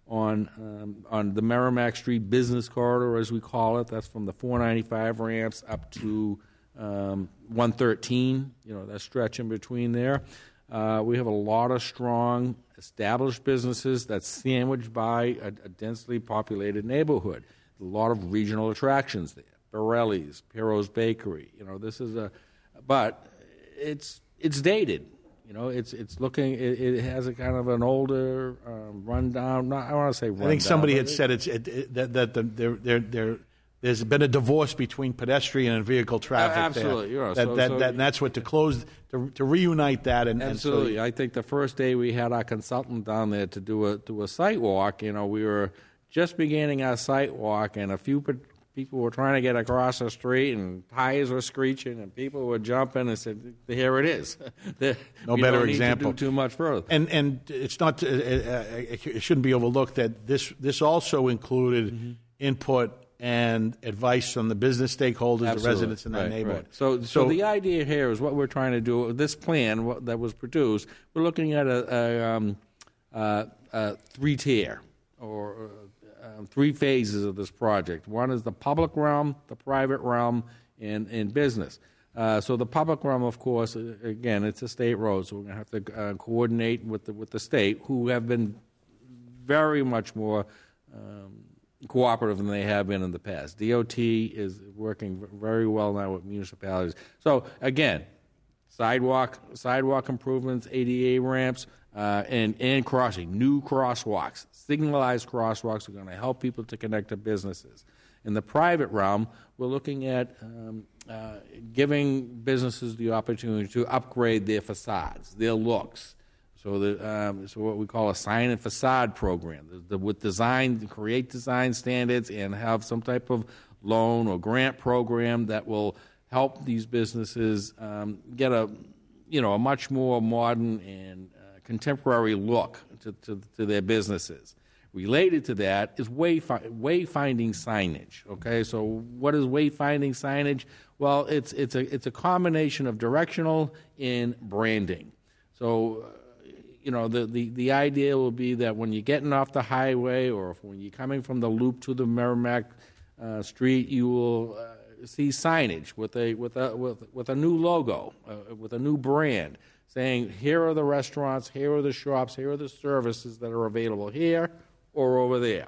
on um, on the Merrimack Street business corridor, as we call it. That's from the 495 ramps up to um, 113. You know that stretch in between there. Uh, we have a lot of strong established businesses that's sandwiched by a, a densely populated neighborhood. A lot of regional attractions there. Borelli's, Piero's Bakery. You know this is a, but it's it's dated. You know, it's it's looking. It, it has a kind of an older um, rundown. Not, I want to say. Rundown, I think somebody had it- said it's it, that that the, there there there there's been a divorce between pedestrian and vehicle traffic. there. absolutely, yeah. That, So- that, so- that, and that's what to close to, to reunite that and and so- Absolutely. I think the first day we had our consultant down there to do a do a site walk, you know, we were just beginning our site walk, and a few people were trying to get across the street, and tires were screeching, and people were jumping, and said, "Here it is." No better example. To do too much further. And and it's not uh, uh, it shouldn't be overlooked that this this also included Mm-hmm. input and advice from the business stakeholders, the residents in that Right, neighborhood. right. So, so, the idea here is what we're trying to do. This plan what, that was produced, we're looking at a, a, um, uh, a three tier or uh, three phases of this project. One is the public realm, the private realm, and, and business. Uh, so the public realm, of course, uh, again, it's a state road, so we're going to have to uh, coordinate with the with the state, who have been very much more um, cooperative than they have been in the past. DOT is working very well now with municipalities. So again, sidewalk sidewalk improvements, ADA ramps, uh, and and crossing new crosswalks, signalized crosswalks are going to help people to connect to businesses. In the private realm, we're looking at um, uh, giving businesses the opportunity to upgrade their facades, their looks. So the um, so what we call a sign and facade program, the, the, with design, create design standards, and have some type of loan or grant program that will help these businesses um, get a you know a much more modern and uh, contemporary look to, to, to their businesses. Related to that is wayfi- wayfinding signage. Okay, so what is wayfinding signage? Well, it's it's a it's a combination of directional and branding. So, you know, the, the, the idea will be that when you're getting off the highway or when you're coming from the loop to the Merrimack uh, Street, you will uh, see signage with a with a with, with a new logo, uh, with a new brand, saying here are the restaurants, here are the shops, here are the services that are available here or over there,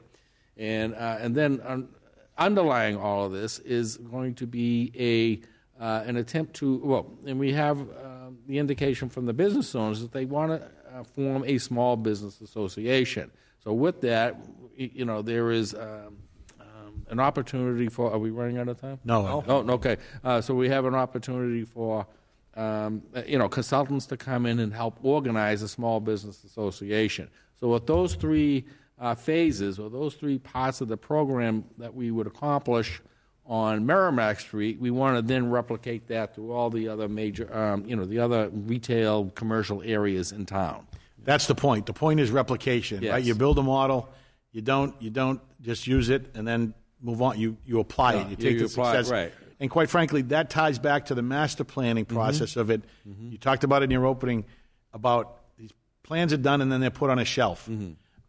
and uh, and then. Um, underlying all of this is going to be a uh, an attempt to well, and we have uh, the indication from the business owners that they want to uh, form a small business association. So with that, you know, there is um, um, an opportunity for. Are we running out of time? No. Oh, no, okay. Uh, so we have an opportunity for. Um, you know, consultants to come in and help organize a small business association. So, with those three uh, phases or those three parts of the program that we would accomplish on Merrimack Street, we want to then replicate that to all the other major, um, you know, the other retail commercial areas in town. That's the point. The point is replication, right? You build a model, you don't you don't just use it and then move on. You you apply it. You you- take you the apply success. right. And quite frankly, that ties back to the master planning Mm-hmm. process of it. You talked about it in your opening about these plans are done and then they're put on a shelf.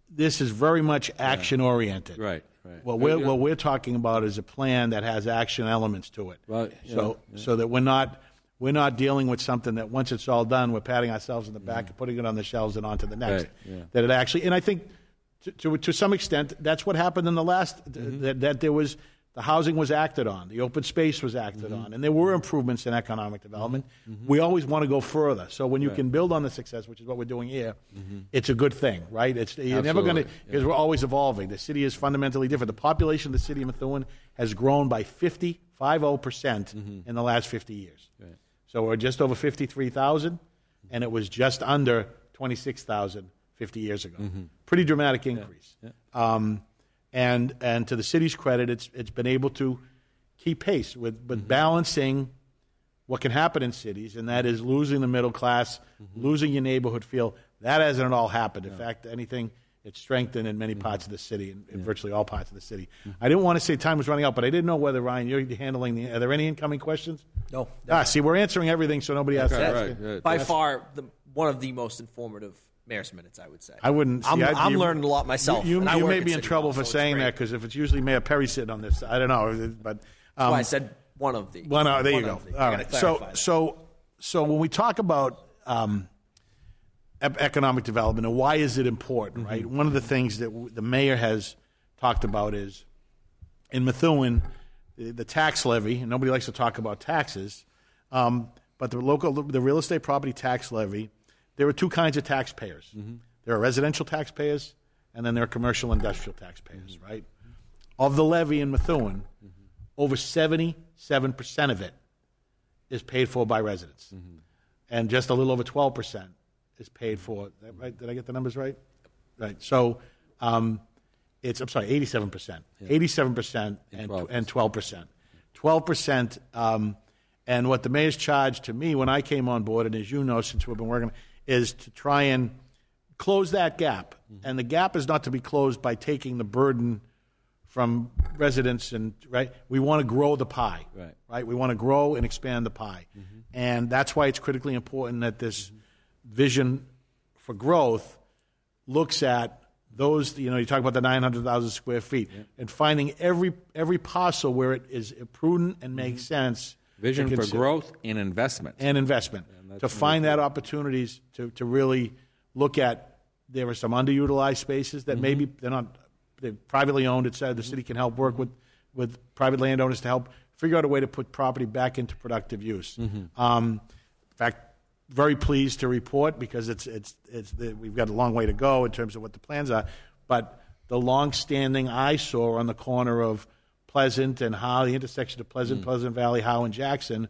This is very much action oriented. Mm-hmm. Right, right. What we're what we're talking about is a plan that has action elements to it. You so know, so that we're not we're not dealing with something that once it's all done, we're patting ourselves in the back and putting it on the shelves and on to the next. Right, yeah. That it actually, and I think to, to to some extent, that's what happened in the last. Mm-hmm. That that there was the housing was acted on, the open space was acted mm-hmm. on, and there were improvements in economic development. Mm-hmm. We always want to go further. So when you can build on the success, which is what we're doing here, mm-hmm. it's a good thing, right? It's, you're never going to, Absolutely, because we're always evolving. The city is fundamentally different. The population of the city of Methuen has grown by 50, 50% in the last 50 years. So we're just over 53,000, and it was just under 26,000 50 years ago. Pretty dramatic increase. Um, and, and to the city's credit, it's, it's been able to keep pace with, with mm-hmm. balancing what can happen in cities, and that is losing the middle class, mm-hmm. losing your neighborhood feel. That hasn't at all happened. In fact, anything, it's strengthened in many mm-hmm. parts of the city, in, in virtually all parts of the city. I didn't want to say time was running out, but I didn't know whether, Ryan, you're handling the. Are there any incoming questions? No. Ah, see, we're answering everything so nobody has to Okay, ask. right, right. By far, the, one of the most informative mayor's minutes, I would say. I wouldn't. See, I'm, I, I'm you- learning a lot myself. You, you, you may be in trouble for so saying that because if it's usually Mayor Perry sitting on this, I don't know, but That's um, why I said one of the. Well, no, there one you go. the. All right. So, that. so, so when we talk about um, economic development and why is it important, Mm-hmm. right? One of the things that w- the mayor has talked about is in Methuen, the, the tax levy. Nobody likes to talk about taxes, um, but the local, the real estate property tax levy. There are two kinds of taxpayers. There are residential taxpayers, and then there are commercial industrial taxpayers, right? Of the levy in Methuen, over 77% of it is paid for by residents. And just a little over 12% is paid for. Right? Did I get the numbers right? Right. So um, it's, I'm sorry, 87%. 87% and, 12%. and 12%. 12%. Um, and what the mayor's charged to me when I came on board, and as you know, since we've been working, is to try and close that gap. Mm-hmm. And the gap is not to be closed by taking the burden from residents and right? We want to grow the pie Right. right? we want to grow and expand the pie. Mm-hmm. And that's why it's critically important that this mm-hmm. vision for growth looks at those you know you talk about the 900,000 square feet and finding every every parcel where it is prudent and makes sense Vision for growth and investment. and investment to find that opportunities to, to really look at there are some underutilized spaces that maybe they're not they're privately owned. It said the city can help work with with private landowners to help figure out a way to put property back into productive use. Um, in fact, very pleased to report because it's it's it's the, we've got a long way to go in terms of what the plans are, but the long-standing eyesore on the corner of Pleasant and Howe, the intersection of Pleasant, Pleasant Valley, Howe, and Jackson,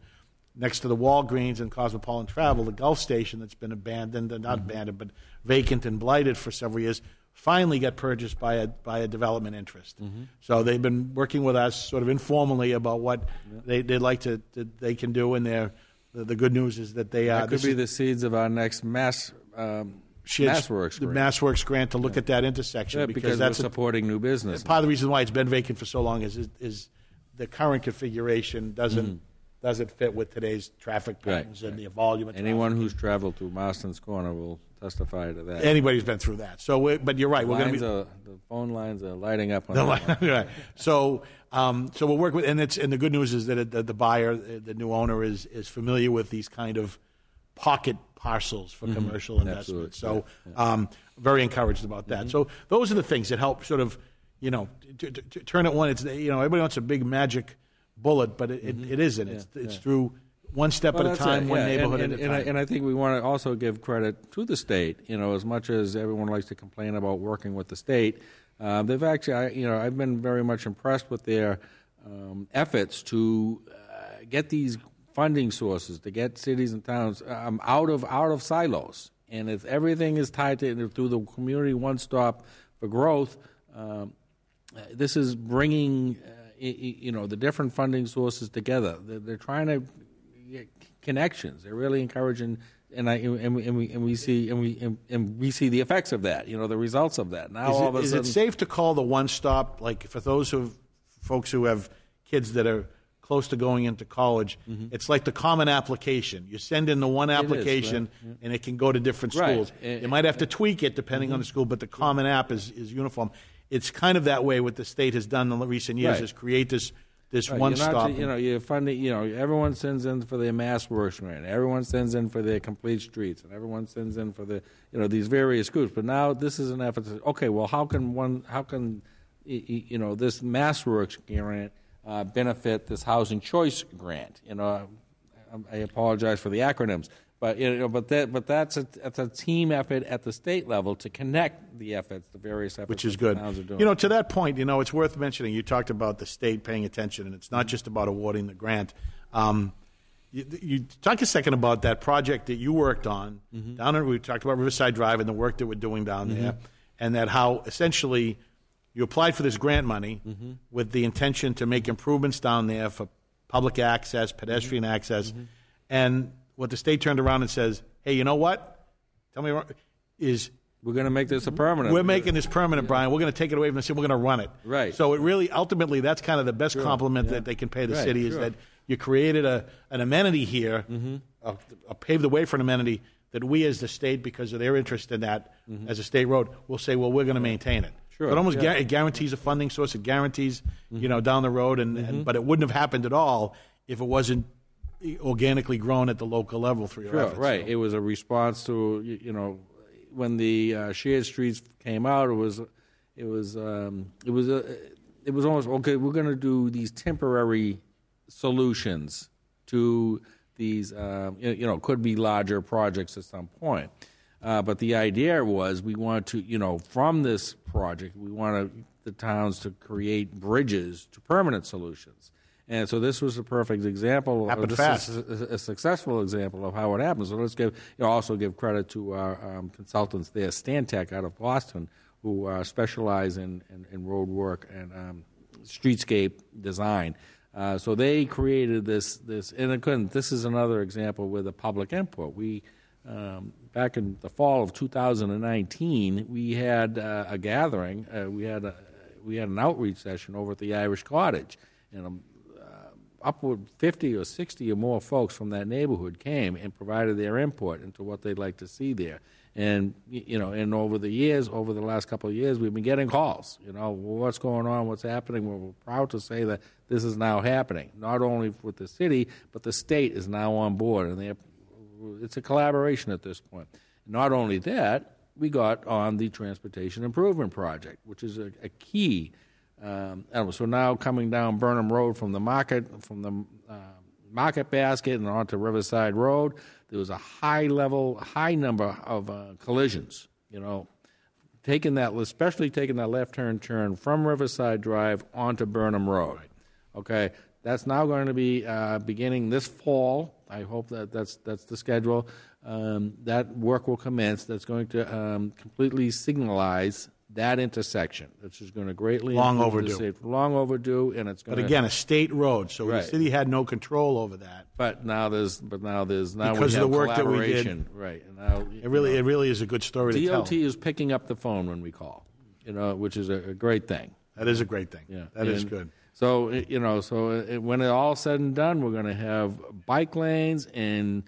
next to the Walgreens and Cosmopolitan Travel, the Gulf Station that's been abandoned, and not mm-hmm. abandoned, but vacant and blighted for several years, finally got purchased by a by a development interest. Mm-hmm. So they've been working with us sort of informally about what they, they'd like to, that they can do, and the, the good news is that they are. That uh, could be the seeds of our next mass um, MassWorks the grant. MassWorks grant to look at that intersection Yeah, because, because, that's we're a, supporting new business. part of the reason why it's been vacant for so long is is, is the current configuration doesn't mm-hmm. Doesn't fit with today's traffic Mm-hmm. Right, patterns and the volume. Of Anyone traffic. who's traveled through Marston's Corner will testify to that. anybody's been through that. So, we but you're right. We're going to be. are, the phone lines are lighting up on The line- right. So, um, so we'll work with, and it's and the good news is that it, that the buyer, the new owner, is is familiar with these kind of pocket parcels for commercial investment. So, um, very encouraged about that. So, those are the things that help sort of, you know, t- t- t- turn it one. It's you know, everybody wants a big magic bullet, but it, it, it isn't. It's it's through one step Well, at a time, it, one yeah. neighborhood and, at a time. And I, and I think we want to also give credit to the state. You know, as much as everyone likes to complain about working with the state, uh, they've actually, I, you know, I've been very much impressed with their um, efforts to uh, get these funding sources to get cities and towns um, out of out of silos. And if everything is tied to through the community one stop for growth. Um, this is bringing you know the different funding sources together. They're, they're trying to get connections. They're really encouraging, and I and we, and we, and we see and we and, and we see the effects of that. You know the results of that. Now Is, all it, of a is sudden, it safe to call the one stop like for those who folks who have kids that are close to going into college? It's like the common application. You send in the one Mm-hmm. is, application, and it can go to different schools. Eh, you might have to tweak it depending on the school, but the common app is, is uniform. It's kind of that way. What the state has done in the recent years Right. is create this this Right, one you're not- stop. You know, you're funding. You know, everyone sends in for their MassWorks grant. Everyone sends in for their complete streets, and everyone sends in for the you know these various groups. But now this is an effort to okay, well, how can one? How can you know this MassWorks grant uh, benefit this housing choice grant. You know, I, I apologize for the acronyms, but you know, but that but that's a that's a team effort at the state level to connect the efforts, the various efforts, which is that good. The towns are doing. You know, to that point, you know, it's worth mentioning. You talked about the state paying attention, and it's not just about awarding the grant. Um, you, you talk a second about that project that you worked on Mm-hmm. down in. We talked about Riverside Drive and the work that we're doing down there, Mm-hmm. and that how essentially you applied for this grant money Mm-hmm. with the intention to make improvements down there for public access, pedestrian Mm-hmm. access, and what the state turned around and says, "Hey, you know what? Tell me is we're going to make this a permanent. We're making this permanent, Brian. We're going to take it away from the city. We're going to run it. Right. So it really, ultimately, that's kind of the best compliment that they can pay the Right, city is sure. that you created a, an amenity here, Mm-hmm. uh, uh, paved the way for an amenity that we as the state, because of their interest in that as a state road, will say, well, we're going to maintain it. Mm-hmm. Sure, So it almost yeah. Mm-hmm. it guarantees a funding source. It guarantees, you know, down the road, and, and but it wouldn't have happened at all if it wasn't organically grown at the local level through your Sure, efforts. right. So- It was a response to you, know when the uh, shared streets came out. It was it was um, it was a, it was almost okay. We're going to do these temporary solutions to these um, you you know could be larger projects at some point. Uh, but the idea was we want to you know from this project we want to, the towns to create bridges to permanent solutions. And so this was a perfect example. Happened this fast. Is a, a successful example of how it happens. So let's give you know, also give credit to our um, consultants there, Stantec out of Boston, who uh, specialize in, in, in road work and um, streetscape design. Uh, so they created this this and couldn't, this is another example with a public input. We um, back in the fall of 2019, we had uh, a gathering. Uh, we had a, we had an outreach session over at the Irish Cottage, and upward 50 or 60 or more folks from that neighborhood came and provided their input into what they'd like to see there. And you know, and over the years, over the last couple of years, we've been getting calls. You know, what's going on? What's happening? We're proud to say that this is now happening, not only with the city, but the state is now on board, and they're, it's a collaboration at this point. Not only that, we got on the transportation improvement project, which is a, a key um, so now coming down Burnham Road from the market, from the uh, Market Basket and onto Riverside Road, there was a high level, high number of uh, collisions. You know, taking that, especially taking that left turn turn from Riverside Drive onto Burnham Road. Okay, that's now going to be uh, beginning this fall. I hope that that's that's the schedule. Um, that work will commence. That's going to um, completely signalize that intersection, which is going to greatly Long overdue. safe- long overdue, and it's going But to. again, a state road, so Right. the city had no control over that. but now there's, but now there's now Because we of the work that we did. right? And now It really, it really is a good story to tell. DOT is picking up the phone when we call, you know, which is a, a great thing. That is a great thing. Yeah, that is And good. So you know, so it, when it all said and done, we're going to have bike lanes and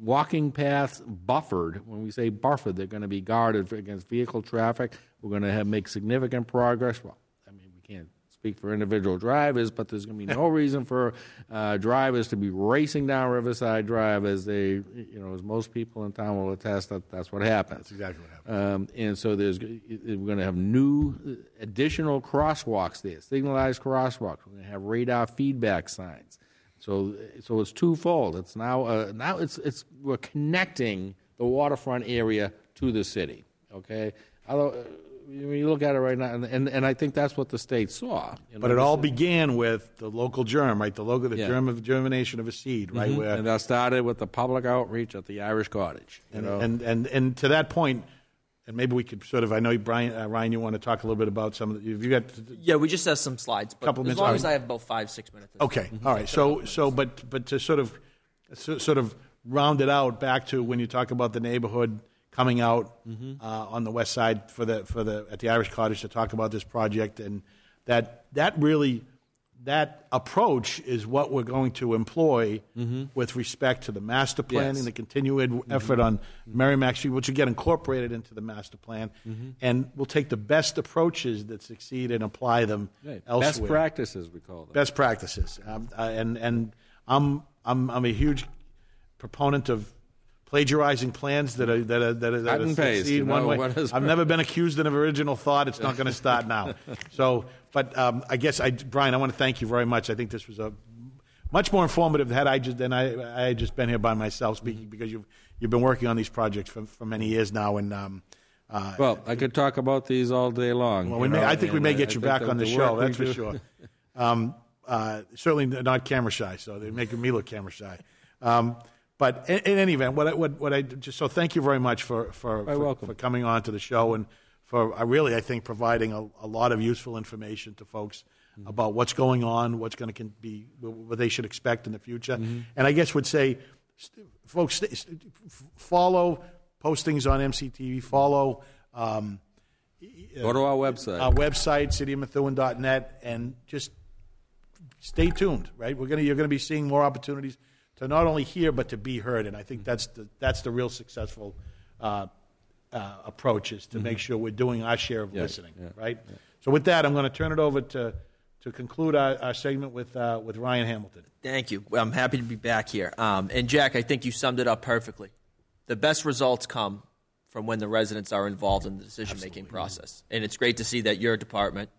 walking paths buffered. When we say buffered, they're going to be guarded against vehicle traffic. We're going to have make significant progress. Well, I mean, we can't speak for individual drivers, but there's going to be no reason for uh, drivers to be racing down Riverside Drive as they, you know, as most people in town will attest that that's what happens. That's exactly what happens. Um, and so there's we're going to have new uh, additional crosswalks there, signalized crosswalks. We're going to have radar feedback signs. So so it's twofold. It's now uh, now it's it's we're connecting the waterfront area to the city. Okay, Although, uh, when you look at it right now, and, and, and I think that's what the state saw. you know, But it all is- began with the local germ, right? The local, the Yeah. germ of germination of a seed, right? Where and that started with the public outreach at the Irish Cottage. You and, know, and and and to that point, and maybe we could sort of. I know Brian, uh, Ryan, you want to talk a little bit about some of the. Have you got? Yeah, we just have some slides, but Couple as minutes, long as. I have about five, six minutes. Okay, all right. So so, but but to sort of so, sort of round it out back to when you talk about the neighborhood coming out uh, on the west side for the for the at the Irish Cottage to talk about this project and that that really that approach is what we're going to employ with respect to the master planning, Yes. the continued effort on Merrimack Street, which will get incorporated into the master plan, and we'll take the best approaches that succeed and apply them Right. elsewhere best practices, we call them. best practices. Um, uh, and and I'm I'm I'm a huge proponent of plagiarizing plans that are that are that are, that are succeed one way. I've never been accused of original thought. It's not going to start now. So, but um, I guess I, Brian, I want to thank you very much. I think this was a much more informative had I just than I I had just been here by myself speaking because you've you've been working on these projects for for many years now and. Um, uh, Well, I could talk about these all day long. well, we may, I think we may get you back on the, work show. That's for sure. Um, uh, certainly not camera shy, so they're making me look camera shy. Um, but in, in any event, what I, what, what I just so thank you very much for for, for, welcome. for coming on to the show and for uh, really I think providing a, a lot of useful information to folks Mm-hmm. about what's going on, what's going to be what they should expect in the future, Mm-hmm. and I guess would say, st- folks, st- st- follow postings on MCTV, follow. Um, Go to our website. our website, citymethuen.net, and just stay tuned. Right, we're gonna you're gonna be seeing more opportunities to not only hear but to be heard, and I think that's the that's the real successful uh, uh, approach is to make sure we're doing our share of listening. Right. So with that, I'm going to turn it over to to conclude our, our segment with uh, with Ryan Hamilton. Thank you. I'm happy to be back here. Um, and Jack, I think you summed it up perfectly. The best results come from when the residents are involved in the decision making process. And it's great to see that your department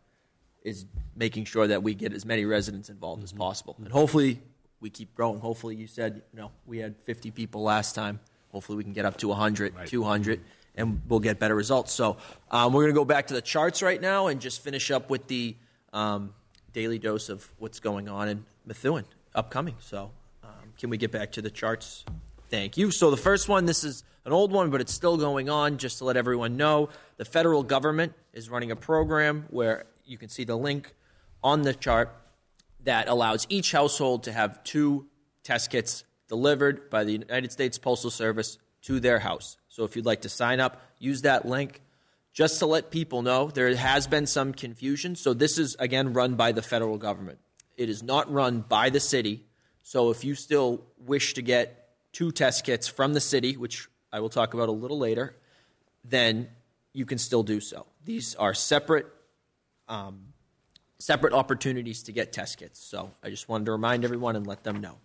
is making sure that we get as many residents involved as possible. And hopefully we keep growing. Hopefully you said, you know, we had 50 people last time. Hopefully we can get up to 100, 200, and we'll get better results. So um, we're going to go back to the charts right now and just finish up with the um, daily dose of what's going on in Methuen upcoming. So um, can we get back to the charts? Thank you. So the first one, this is an old one, but it's still going on. Just to let everyone know, the federal government is running a program where you can see the link on the chart that allows each household to have two test kits delivered by the United States Postal Service to their house. So if you'd like to sign up, use that link. Just to let people know, there has been some confusion. So this is, again, run by the federal government. It is not run by the city. So if you still wish to get two test kits from the city, which I will talk about a little later, then you can still do so. These are separate um, separate opportunities to get test kits. So I just wanted to remind everyone and let them know.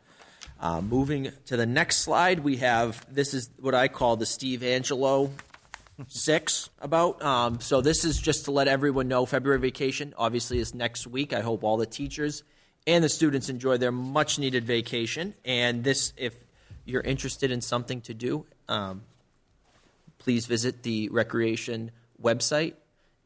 Uh, moving to the next slide, we have this is what I call the Steve Angelo six about. Um, so this is just to let everyone know February vacation obviously is next week. I hope all the teachers and the students enjoy their much needed vacation. And this, if you're interested in something to do, um, please visit the recreation website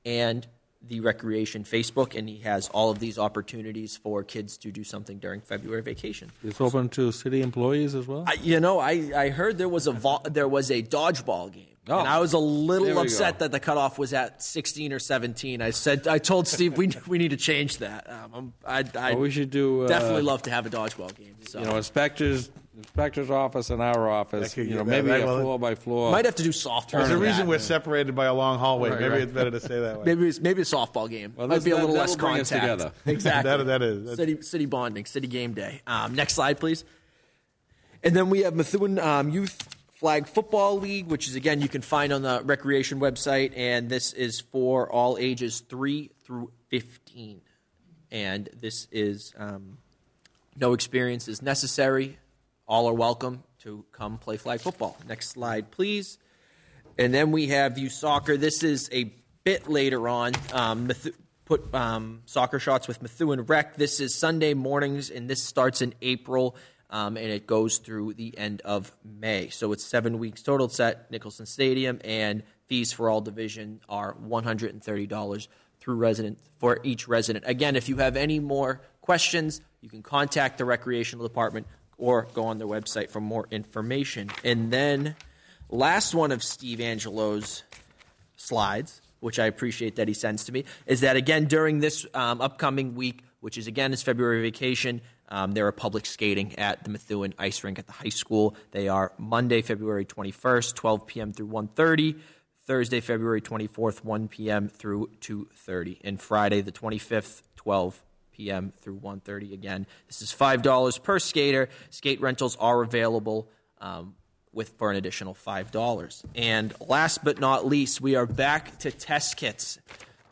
and the recreation Facebook, and he has all of these opportunities for kids to do something during February vacation. It's open to city employees as well. I, you know, I, I heard there was a vo- there was a dodgeball game, Oh. and I was a little upset go. that the cutoff was at 16 or 17. I said I told Steve we we need to change that. Um, I I Well, we should do, uh, definitely love to have a dodgeball game. So you know, inspectors, inspector's office and our office. That could You know, get- maybe that- a well, floor by floor. might have to do softball. There's a for reason that. we're separated by a long hallway. Right, Maybe right. it's better to say that way. Maybe it's, maybe a softball game. Well, Might this- be a that- little that'll less bring us contact. together. Exactly. That- that is. That's- city city bonding, city game day. Um, next slide, please. And then we have Methuen um, Youth Flag Football League, which is again you can find on the recreation website, and this is for all ages three through fifteen. And this is um, no experience is necessary. All are welcome to come play flag football. Next slide, please. And then we have youth soccer. This is a bit later on. Um, put um, soccer shots with Methuen Rec. This is Sunday mornings, and this starts in April, um, and it goes through the end of May. So it's seven weeks total. At Nicholson Stadium, and fees for all division are one hundred and thirty dollars through resident for each resident. Again, if you have any more questions, you can contact the recreational department or go on their website for more information. And then last one of Steve Angelo's slides, which I appreciate that he sends to me, is that again during this um, upcoming week, which is again is February vacation, um, there are public skating at the Methuen Ice Rink at the high school. They are Monday, February 21st, 12 p.m. through 1:30. Thursday, February 24th, 1 p.m. through 2:30, and Friday the 25th, 12 p.m. through 1:30. Again, this is five dollars per skater. Skate rentals are available. Um, with for an additional five dollars. And last but not least, we are back to test kits.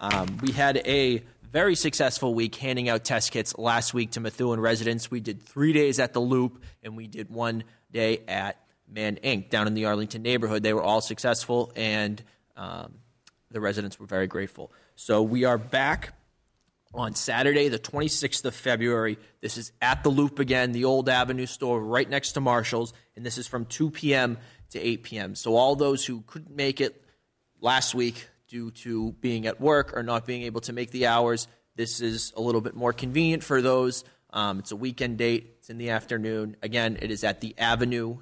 Um, we had a very successful week handing out test kits last week to Methuen residents. We did three days at the Loop, and we did one day at Man Inc. down in the Arlington neighborhood. They were all successful, and um, the residents were very grateful. So we are back on Saturday, the 26th of February. This is at the Loop again, the old Avenue store right next to Marshall's, and this is from 2 p.m. to 8 p.m. So all those who couldn't make it last week due to being at work or not being able to make the hours, this is a little bit more convenient for those. Um, it's a weekend date. It's in the afternoon. Again, it is at the Avenue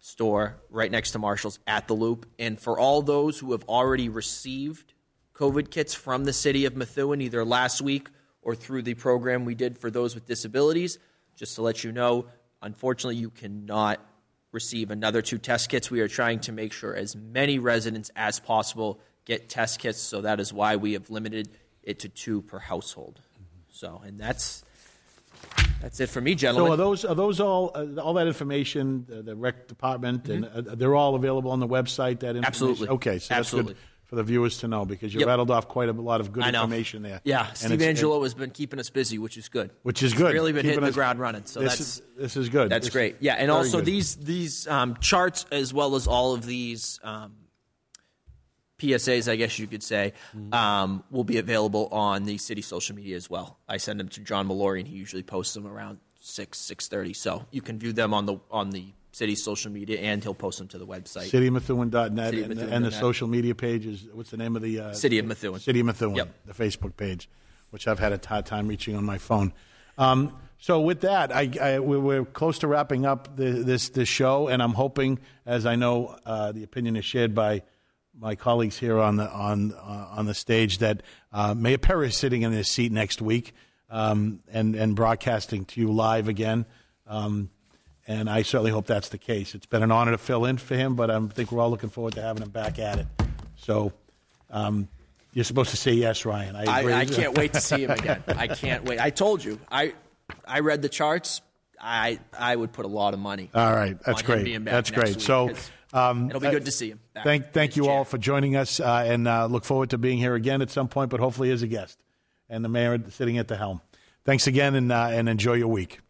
store right next to Marshall's at the Loop. And for all those who have already received COVID kits from the city of Methuen, either last week or through the program we did for those with disabilities, just to let you know, unfortunately, you cannot receive another two test kits. We are trying to make sure as many residents as possible get test kits, so that is why we have limited it to two per household. So, and that's that's it for me, So gentlemen. are those, are those all, uh, all that information, uh, the rec department, and uh, they're all available on the website, that information? Mm-hmm. Absolutely. Okay, so that's Absolutely. good for the viewers to know, because you Yep. rattled off quite a lot of good information there. Yeah, And Steve Angelo has been keeping us busy, which is good. Which is He's good. Really been Keeping hitting the ground running. So this that's is, this is good. That's This- great. Yeah, and also good. these these um, charts as well as all of these um, PSAs, I guess you could say, Mm-hmm. um, will be available on the city social media as well. I send them to John Mallory, and he usually posts them around six six thirty. So you can view them on the on the city social media, and he'll post them to the website. CityofMethuen.net and, CityofMethuen.net. and the social media page is, what's the name of the? Uh, City of Methuen. City of Methuen, Yep. the Facebook page, which I've had a hard time reaching on my phone. Um, so with that, I, I, we're, we're close to wrapping up the, this this show, and I'm hoping, as I know uh, the opinion is shared by my colleagues here on the on uh, on the stage, that uh, Mayor Perry is sitting in his seat next week um, and and broadcasting to you live again. Um, and I certainly hope that's the case. It's been an honor to fill in for him, but I think we're all looking forward to having him back at it. So um, you're supposed to say yes, Ryan. I, agree. I, I can't wait to see him again. I can't wait. I told you. I I read the charts. I I would put a lot of money. All right, that's great. That's great. So um, it'll be good to see him. Back Thank thank you all for joining us, uh, and uh, look forward to being here again at some point, but hopefully as a guest, and the mayor sitting at the helm. Thanks again, and uh, and enjoy your week.